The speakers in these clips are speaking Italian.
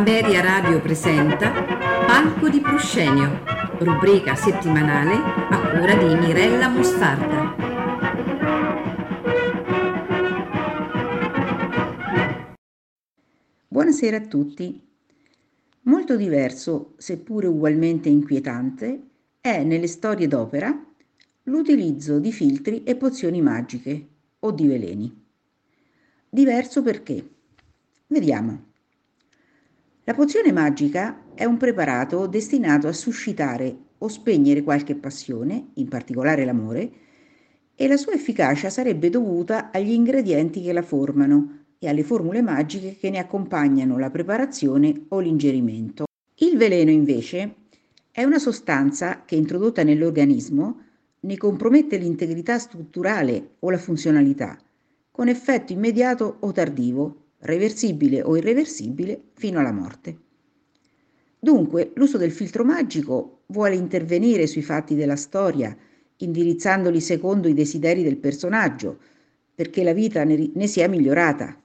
Ameria Radio presenta Palco di Proscenio, rubrica settimanale a cura di Mirella Mostarda. Buonasera a tutti. Molto diverso, seppure ugualmente inquietante, è nelle storie d'opera l'utilizzo di filtri e pozioni magiche o di veleni. Diverso perché? Vediamo. La pozione magica è un preparato destinato a suscitare o spegnere qualche passione, in particolare l'amore, e la sua efficacia sarebbe dovuta agli ingredienti che la formano e alle formule magiche che ne accompagnano la preparazione o l'ingerimento. Il veleno invece è una sostanza che introdotta nell'organismo ne compromette l'integrità strutturale o la funzionalità, con effetto immediato o tardivo, reversibile o irreversibile fino alla morte. Dunque, l'uso del filtro magico vuole intervenire sui fatti della storia, indirizzandoli secondo i desideri del personaggio, perché la vita ne, ne sia migliorata.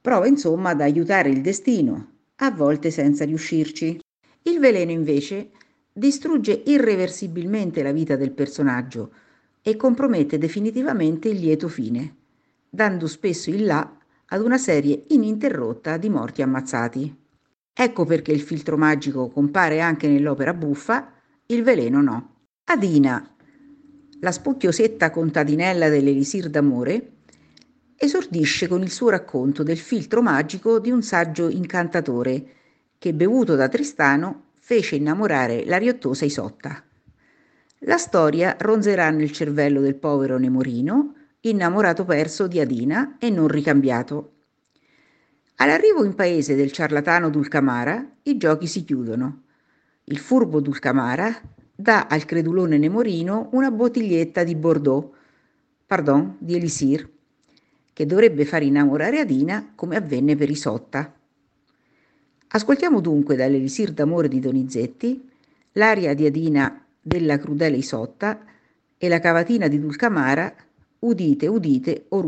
Prova insomma ad aiutare il destino, a volte senza riuscirci. Il veleno invece distrugge irreversibilmente la vita del personaggio e compromette definitivamente il lieto fine, dando spesso il là ad una serie ininterrotta di morti ammazzati. Ecco perché il filtro magico compare anche nell'opera buffa, il veleno no. Adina, la spocchiosetta contadinella dell'Elisir d'amore, esordisce con il suo racconto del filtro magico di un saggio incantatore che, bevuto da Tristano, fece innamorare la riottosa Isotta. La storia ronzerà nel cervello del povero Nemorino, innamorato perso di Adina e non ricambiato. All'arrivo in paese del ciarlatano Dulcamara, i giochi si chiudono. Il furbo Dulcamara dà al credulone Nemorino una bottiglietta di Bordeaux, pardon, di Elisir, che dovrebbe far innamorare Adina come avvenne per Isotta. Ascoltiamo dunque dall'Elisir d'amore di Donizetti l'aria di Adina della crudele Isotta e la cavatina di Dulcamara Udite, udite, o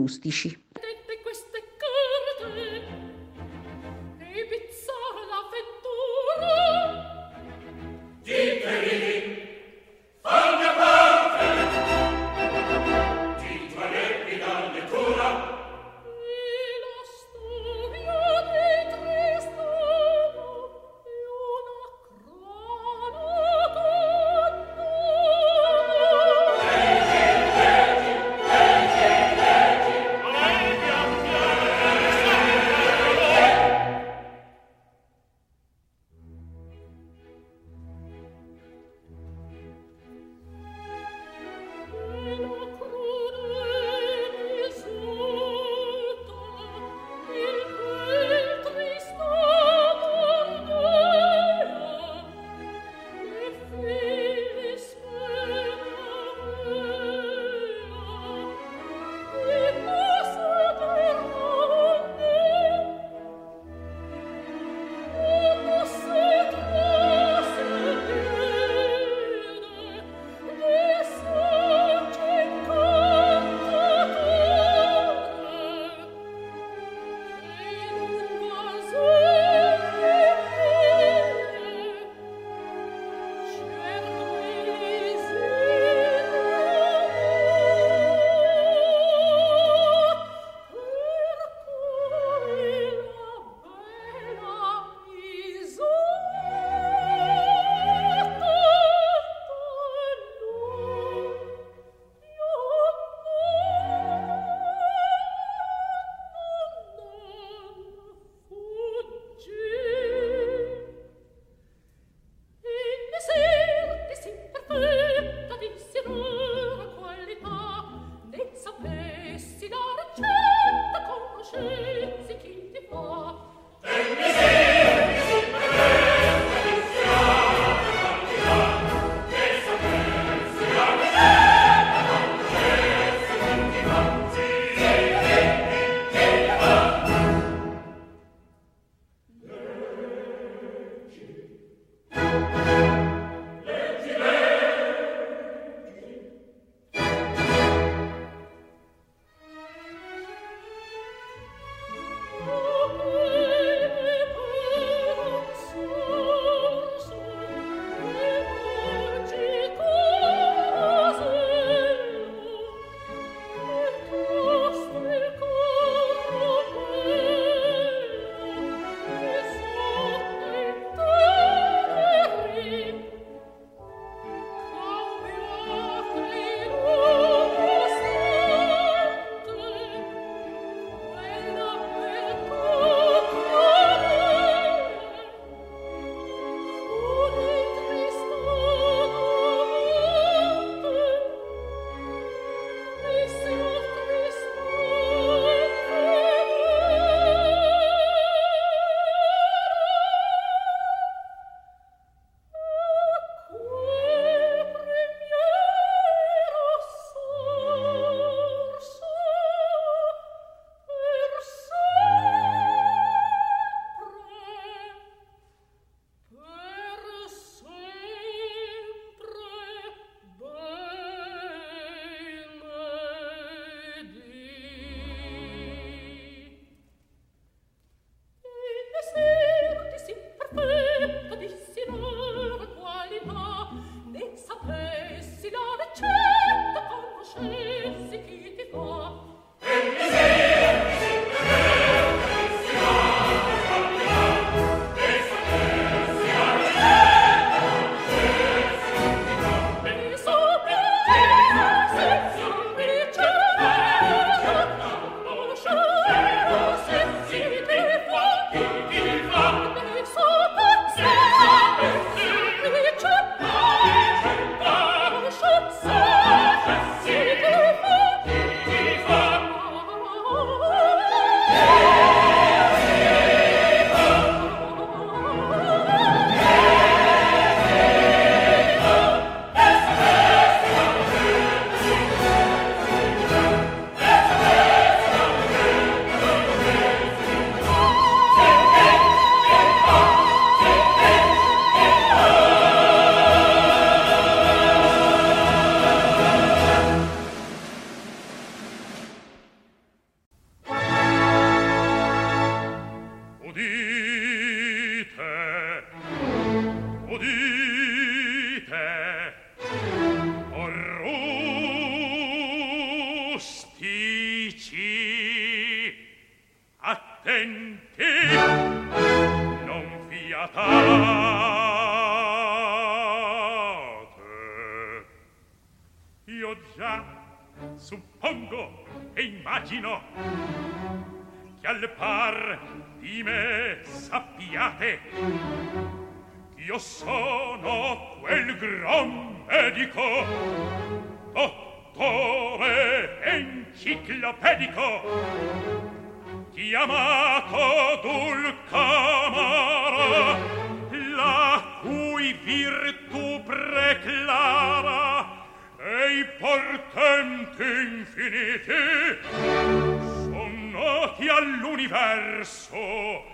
quante infinite son noti all'universo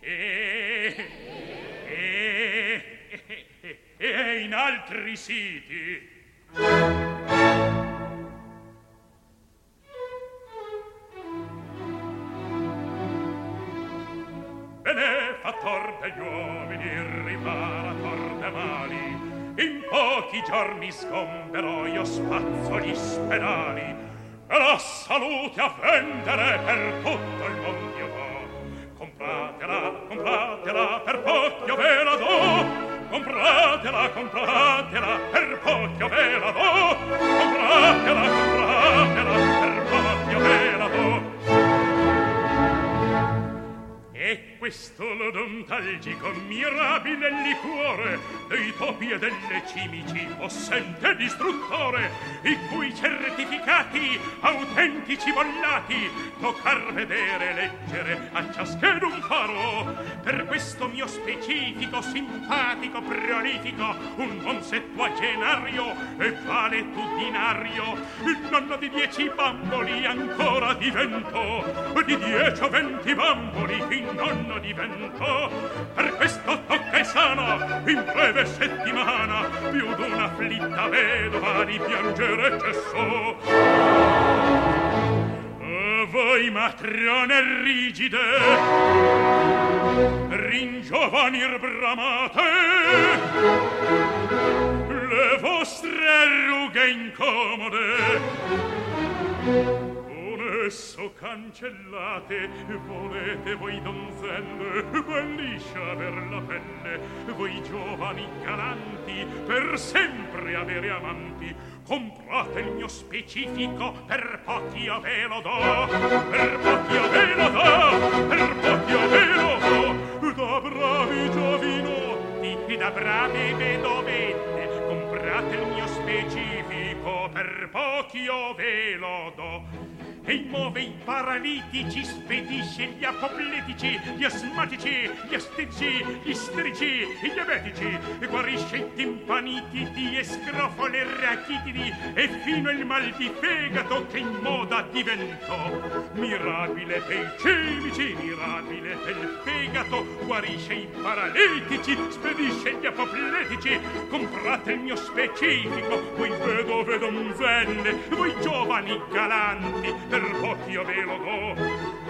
e, e, e, e in altri siti. Benefattor degli uomini, riparator dei mali, pochi giorni scomberò io spazzo gli spedali e la salute a vendere per tutto il mondo. Io do compratela, compratela per poco ve la do. Compratela, compratela per poco ve la do. Compratela, compratela per poco ve la do. E questo l'odontalgico mirabile liquore dei topi e delle cimici possente distruttore, i cui certificati autentici bollati toccar vedere leggere a ciaschedun faro. Per questo mio specifico, simpatico, prolifico, un buon settuagenario e valetudinario, il nonno di dieci bamboli ancora divento, di dieci o venti bamboli fin nonno divento per questo tocca e sana in breve settimana più d'una flitta vedova di piangere cessò voi matrone rigide ringiovanir bramate le vostre rughe incomode adesso cancellate volete voi donzelle belliscia aver la pelle voi giovani galanti per sempre avere amanti. Comprate il mio specifico per pochi io ve lo do per pochi io ve lo do per pochi io ve lo do. Da bravi giovinotti da brave vedovette comprate il mio specifico per pochi io ve lo do e muove i paralitici spedisce gli apopletici, gli asmatici, gli astici, gli isterici, i diabetici e guarisce i timpaniti di escrofole rachitidi e fino il mal di fegato che in moda diventò. Mirabile per i cimici, mirabile per il fegato, guarisce i paralitici, spedisce gli apopletici, comprate il mio specifico, voi vedo vedo donzelle, voi giovani galanti, per pochi io ve lo do.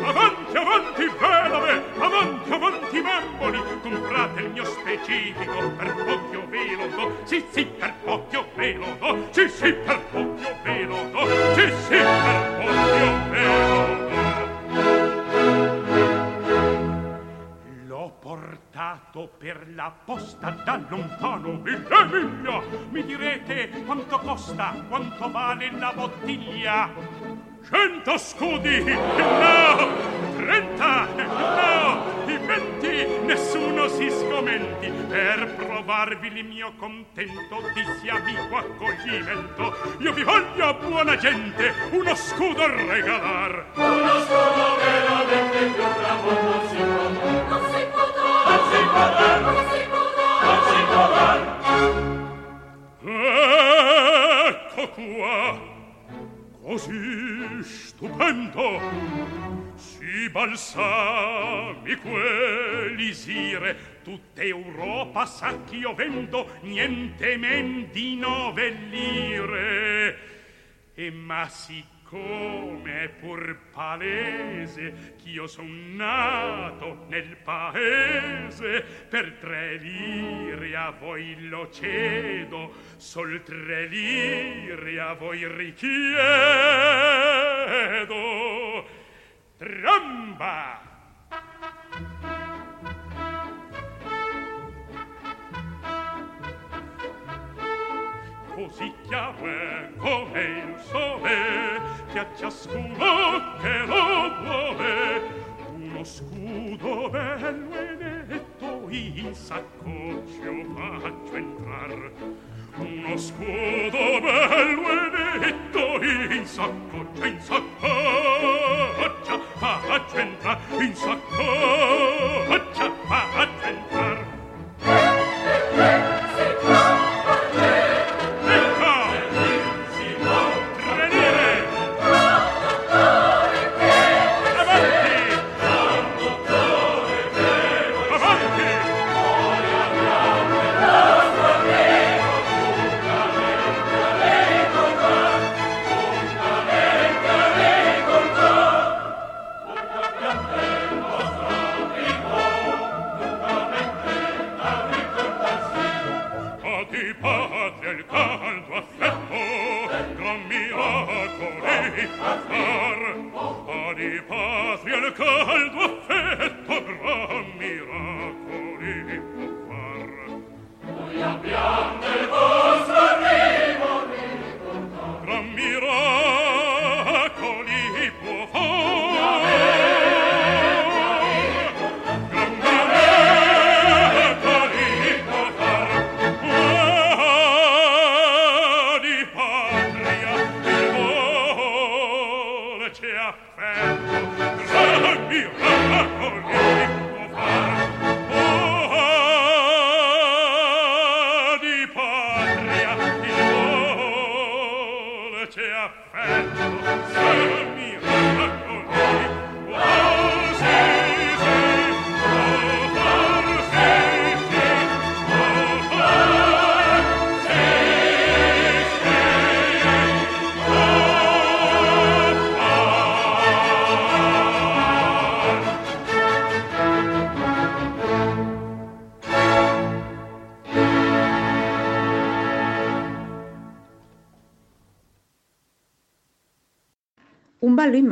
Avanti, avanti, velove, avanti, avanti, bamboli, comprate il mio specifico, per pochi ve lo do. Sì, sì, per pochi ve lo do. Sì, sì, per pochi ve lo do. Sì, sì, per pochi ve lo do. L'ho portato per la posta da lontano, mille miglia. Mi direte quanto costa, quanto vale la bottiglia? Cento scudi! No! Trenta! No! i venti, Nessuno si scomenti! Per provarvi il mio contento dissi amico accoglimento Io vi voglio, buona gente, uno scudo regalar! Uno scudo veramente non più bravo non si può Non si può! Non si può dar! Non si può dar! Non si può dar! Ecco qua! così stupendo si balsami quell'isire tutta Europa sa ch'io vendo niente men di nove lire e ma si come pur palese ch'io son nato nel paese per tre lire a voi lo cedo sol tre lire a voi richiedo. Tramba così chiaro è come il sole che a ciascuno che lo vuole uno scudo bello e netto in sacco ci faccio entrar. Uno scudo bello e netto in sacco in sacco faccio entrar in sacco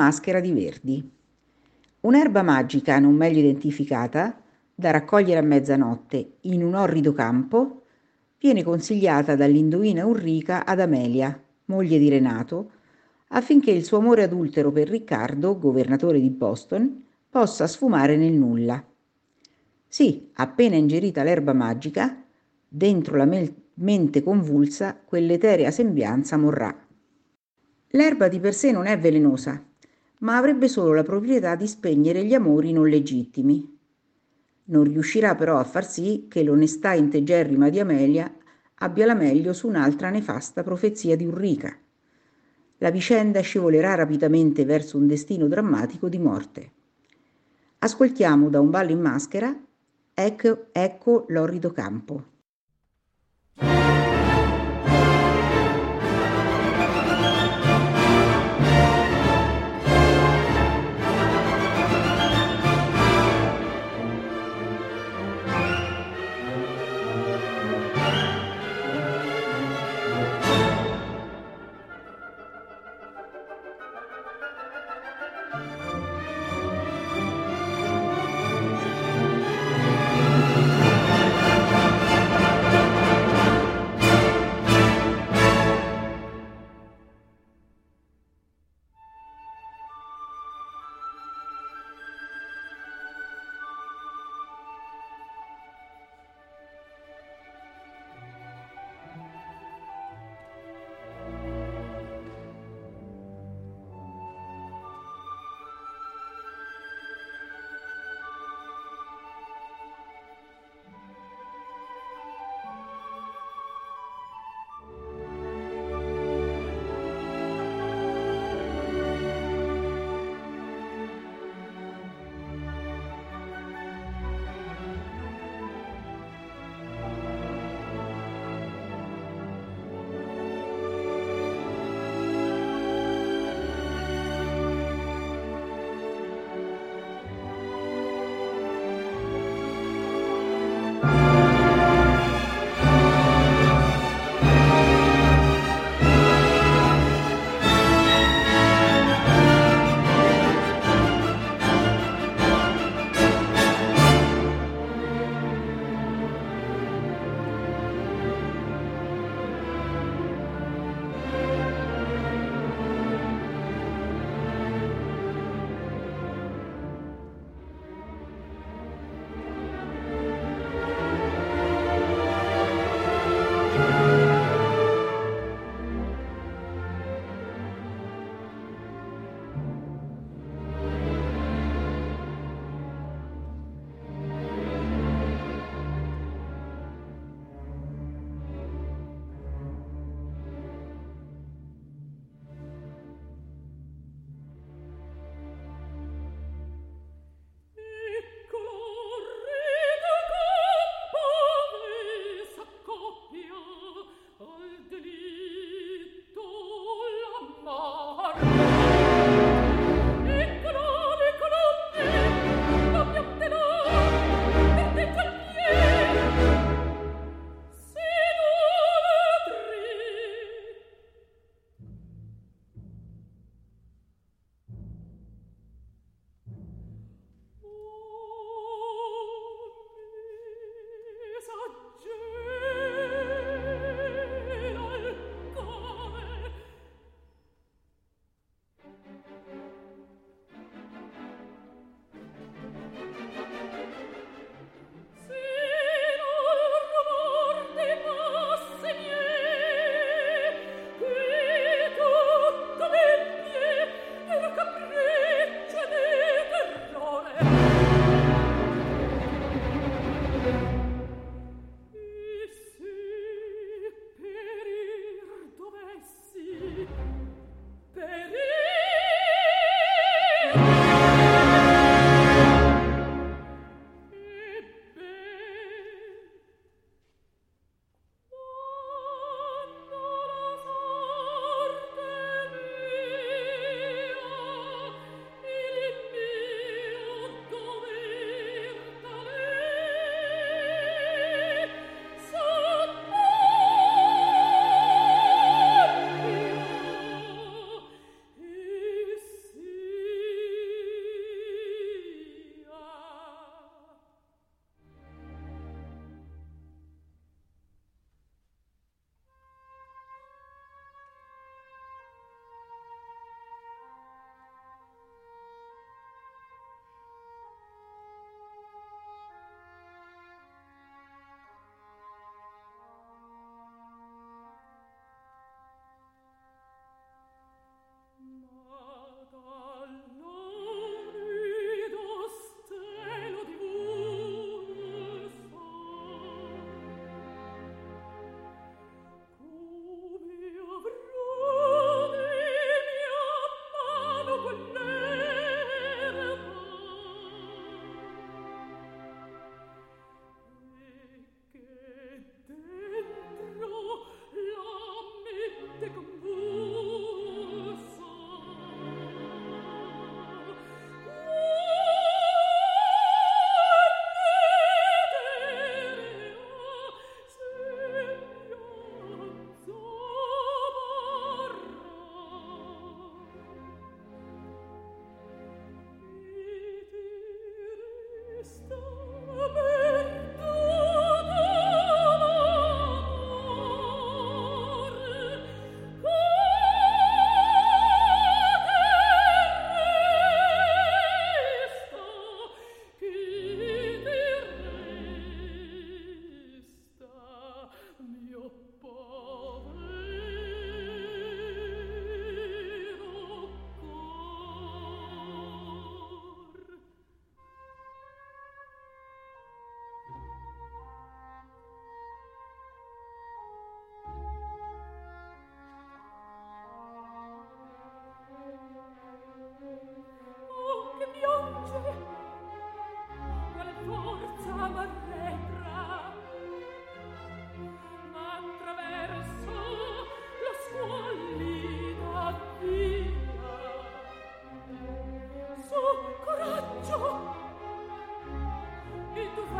maschera di Verdi. Un'erba magica non meglio identificata, da raccogliere a mezzanotte in un orrido campo, viene consigliata dall'indoina Ulrica ad Amelia, moglie di Renato, affinché il suo amore adultero per Riccardo, governatore di Boston, possa sfumare nel nulla. Sì, appena ingerita l'erba magica, dentro la mel- mente convulsa, quell'eterea sembianza morrà. L'erba di per sé non è velenosa, ma avrebbe solo la proprietà di spegnere gli amori non legittimi. Non riuscirà però a far sì che l'onestà integerrima di Amelia abbia la meglio su un'altra nefasta profezia di Ulrica. La vicenda scivolerà rapidamente verso un destino drammatico di morte. Ascoltiamo da un ballo in maschera Ecco, ecco l'orrido campo.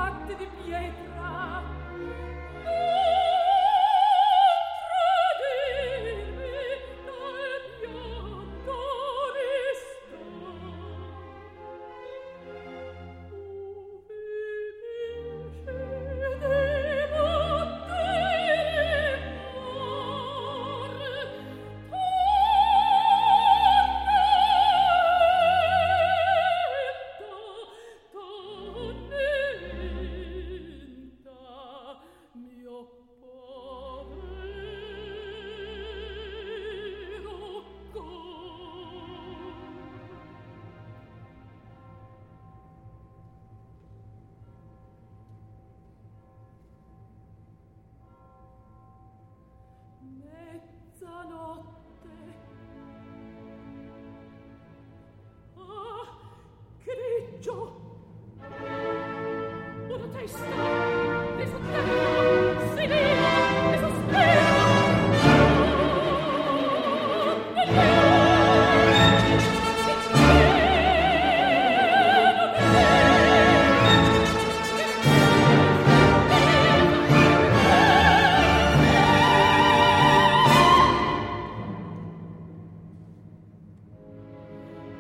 fatte di pietra.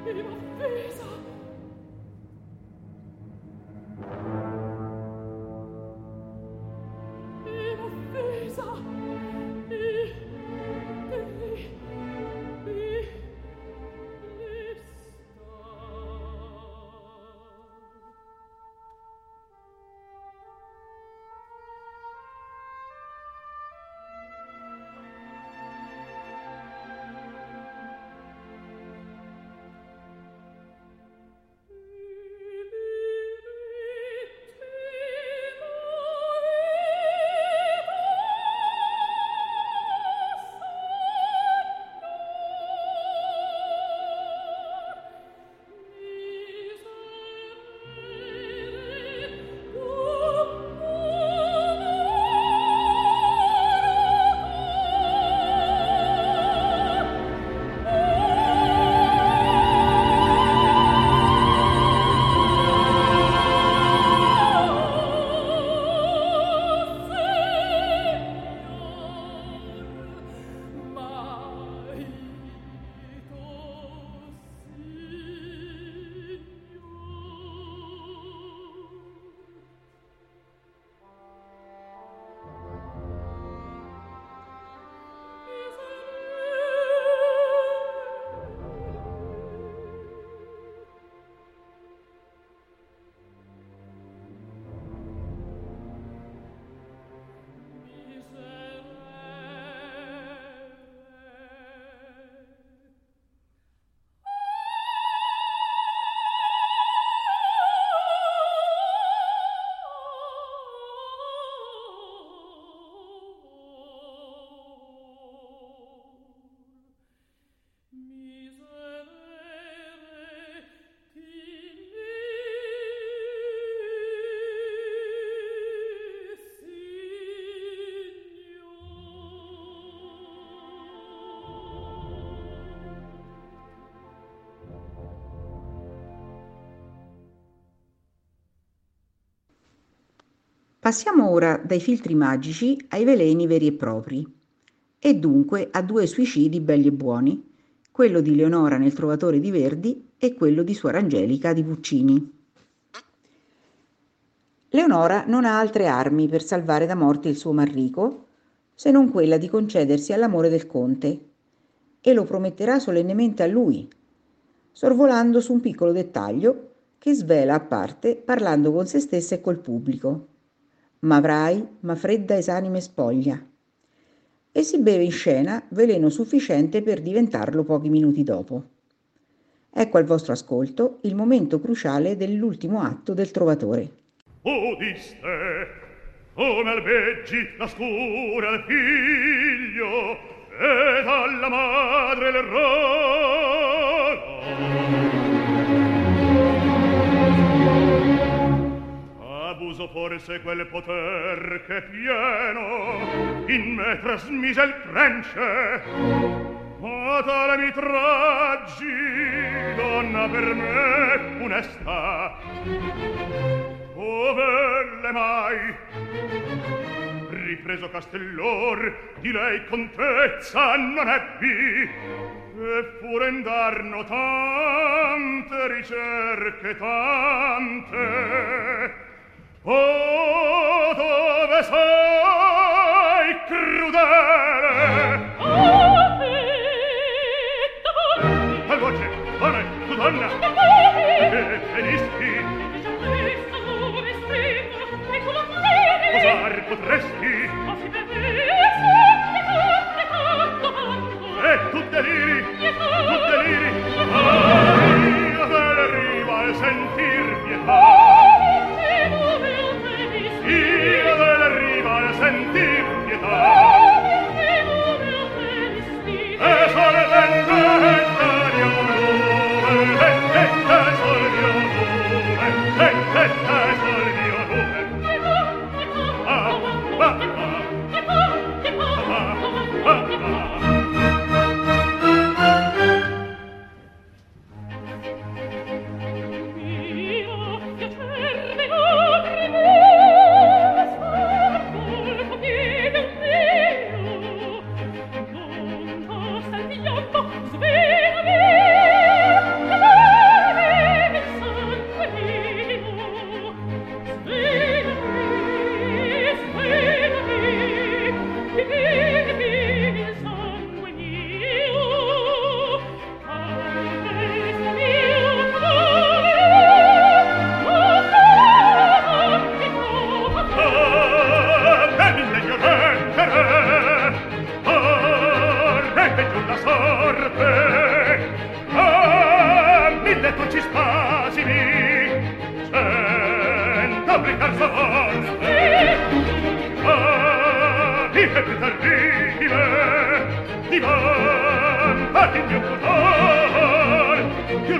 Überflüssig. Passiamo ora dai filtri magici ai veleni veri e propri, e dunque a due suicidi belli e buoni, quello di Leonora nel Trovatore di Verdi e quello di Suor Angelica di Puccini. Leonora non ha altre armi per salvare da morte il suo Marrico se non quella di concedersi all'amore del conte e lo prometterà solennemente a lui, sorvolando su un piccolo dettaglio che svela a parte parlando con se stessa e col pubblico ma avrai, ma fredda esanime spoglia. E si beve in scena veleno sufficiente per diventarlo pochi minuti dopo. Ecco al vostro ascolto il momento cruciale dell'ultimo atto del Trovatore. Udiste, come albeggi la scura al figlio ed alla madre il pauso forse quel poter che pieno in me trasmise il trence o tale mi traggi donna per me funesta ove mai ripreso castellor di lei contezza non ebbi e pure indarno tante ricerche tante Oh, dove sei crudele? Oh, fitta! Al voce, ora, tu donna! E felisti! Questa tu potresti! Ma si bevesse, e tutte tanto, tanto! E tu deliri! Tu deliri! è più terribile divanta il mio pudor più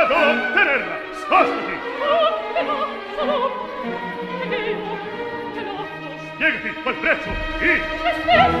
vado a tenerla! Spostati! oh sono te lo offro Spiegati quel prezzo! Sì!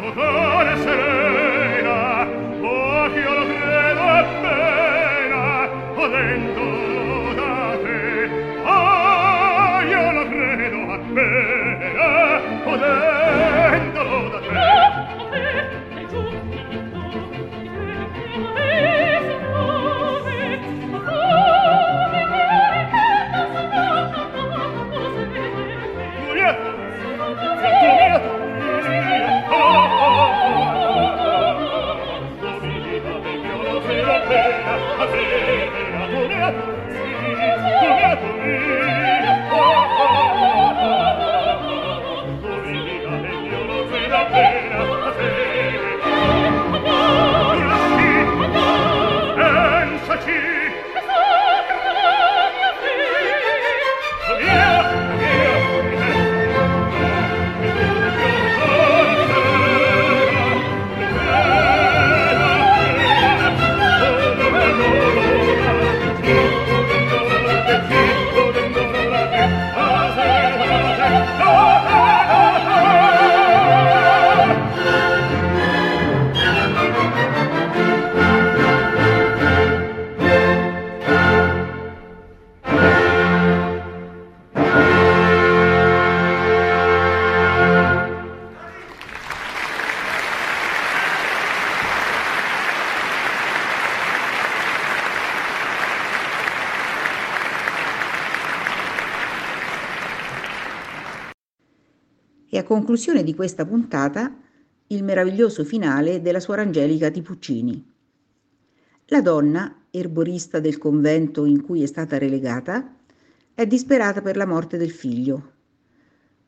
oh. conclusione di questa puntata il meraviglioso finale della suora Angelica di Puccini. La donna, erborista del convento in cui è stata relegata, è disperata per la morte del figlio.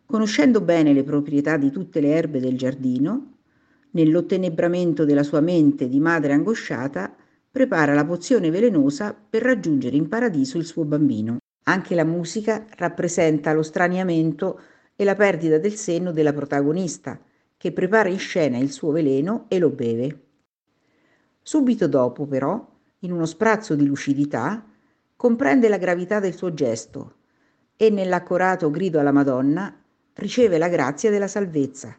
Conoscendo bene le proprietà di tutte le erbe del giardino, nell'ottenebramento della sua mente di madre angosciata, prepara la pozione velenosa per raggiungere in paradiso il suo bambino. Anche la musica rappresenta lo straniamento e la perdita del senno della protagonista, che prepara in scena il suo veleno e lo beve. Subito dopo, però, in uno sprazzo di lucidità, comprende la gravità del suo gesto e nell'accorato grido alla Madonna riceve la grazia della salvezza,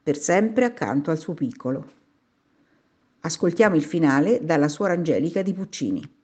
per sempre accanto al suo piccolo. Ascoltiamo il finale dalla Suora Angelica di Puccini.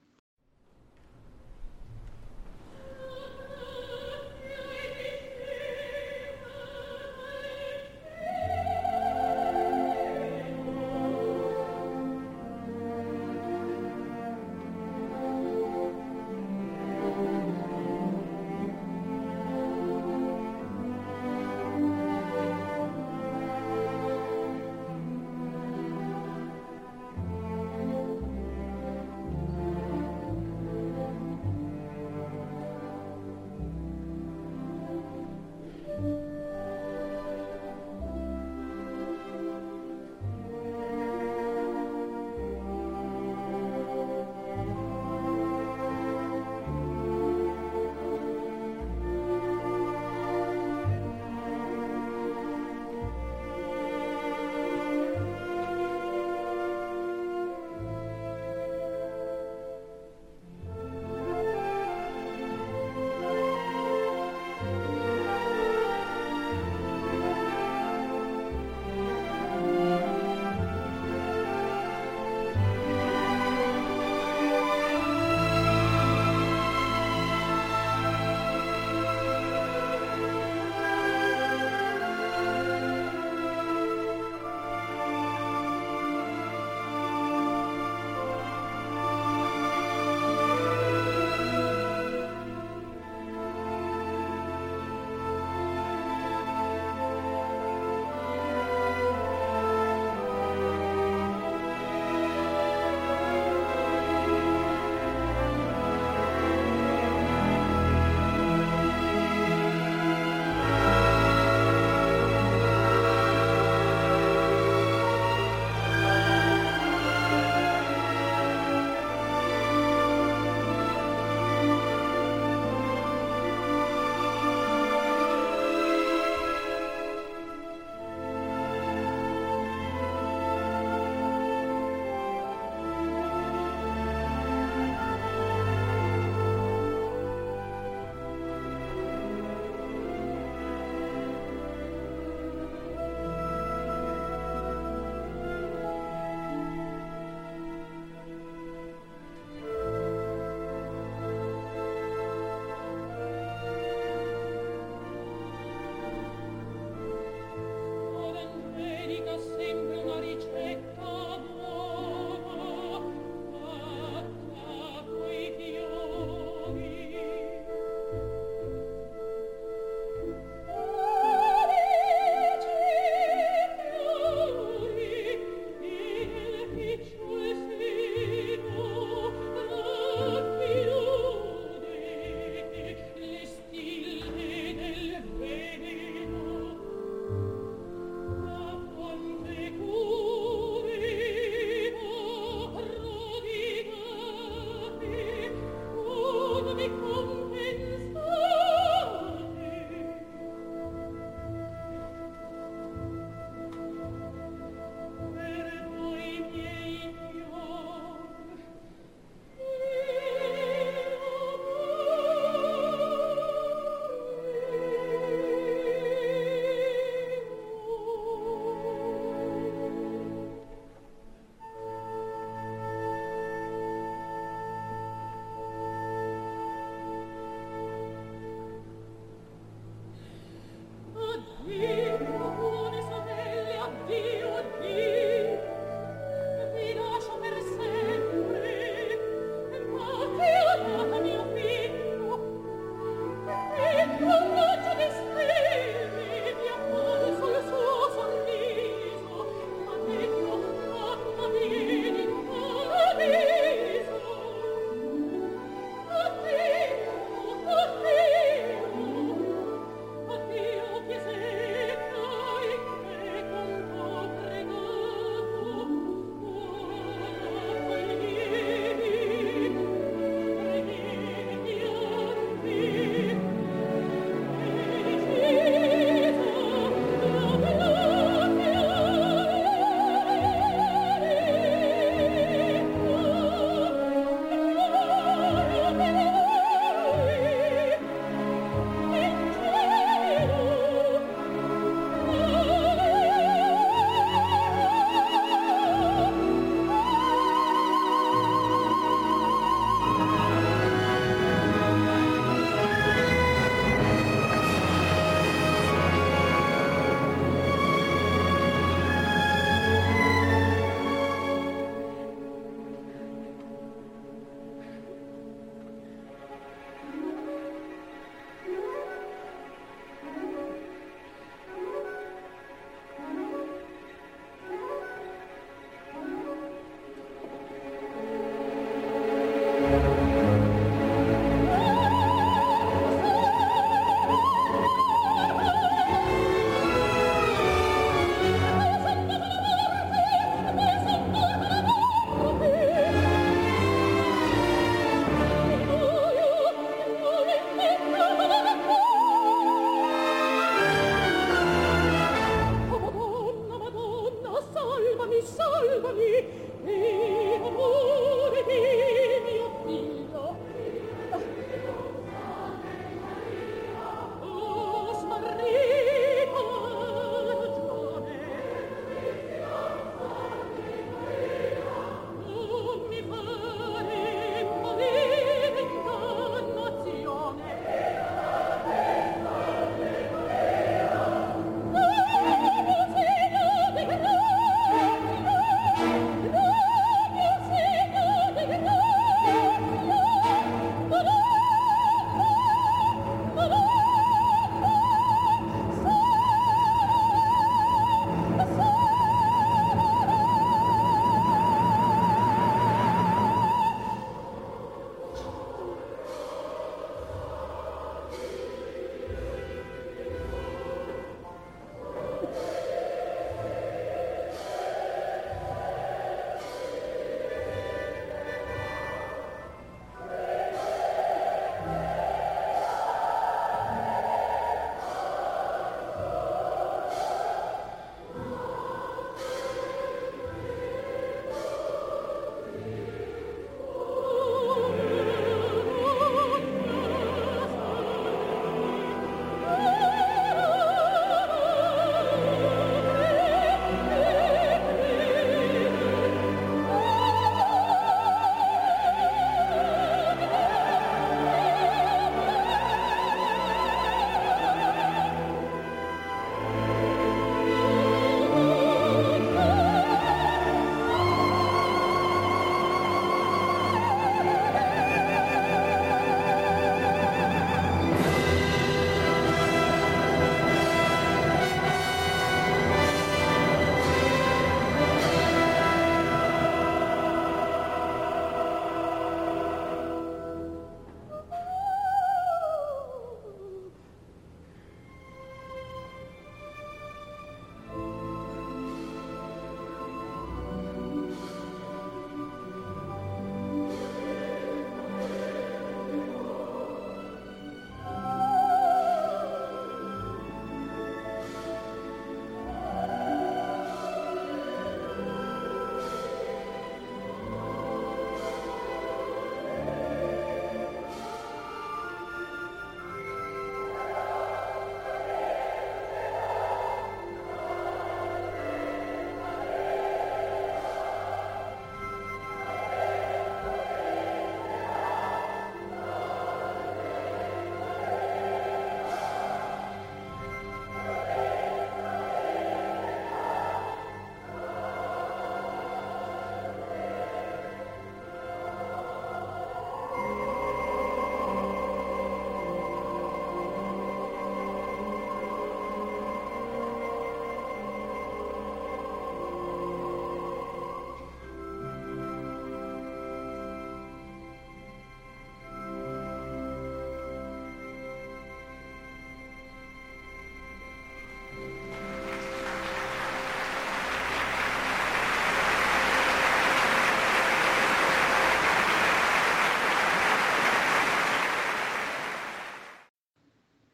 sempre una riccia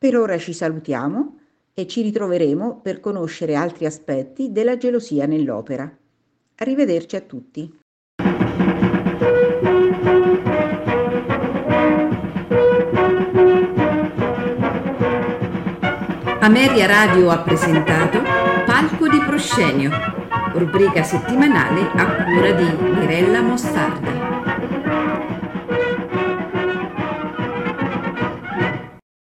Per ora ci salutiamo e ci ritroveremo per conoscere altri aspetti della gelosia nell'opera. Arrivederci a tutti. Ameria Radio ha presentato Palco di Proscenio, rubrica settimanale a cura di Mirella Mostardi.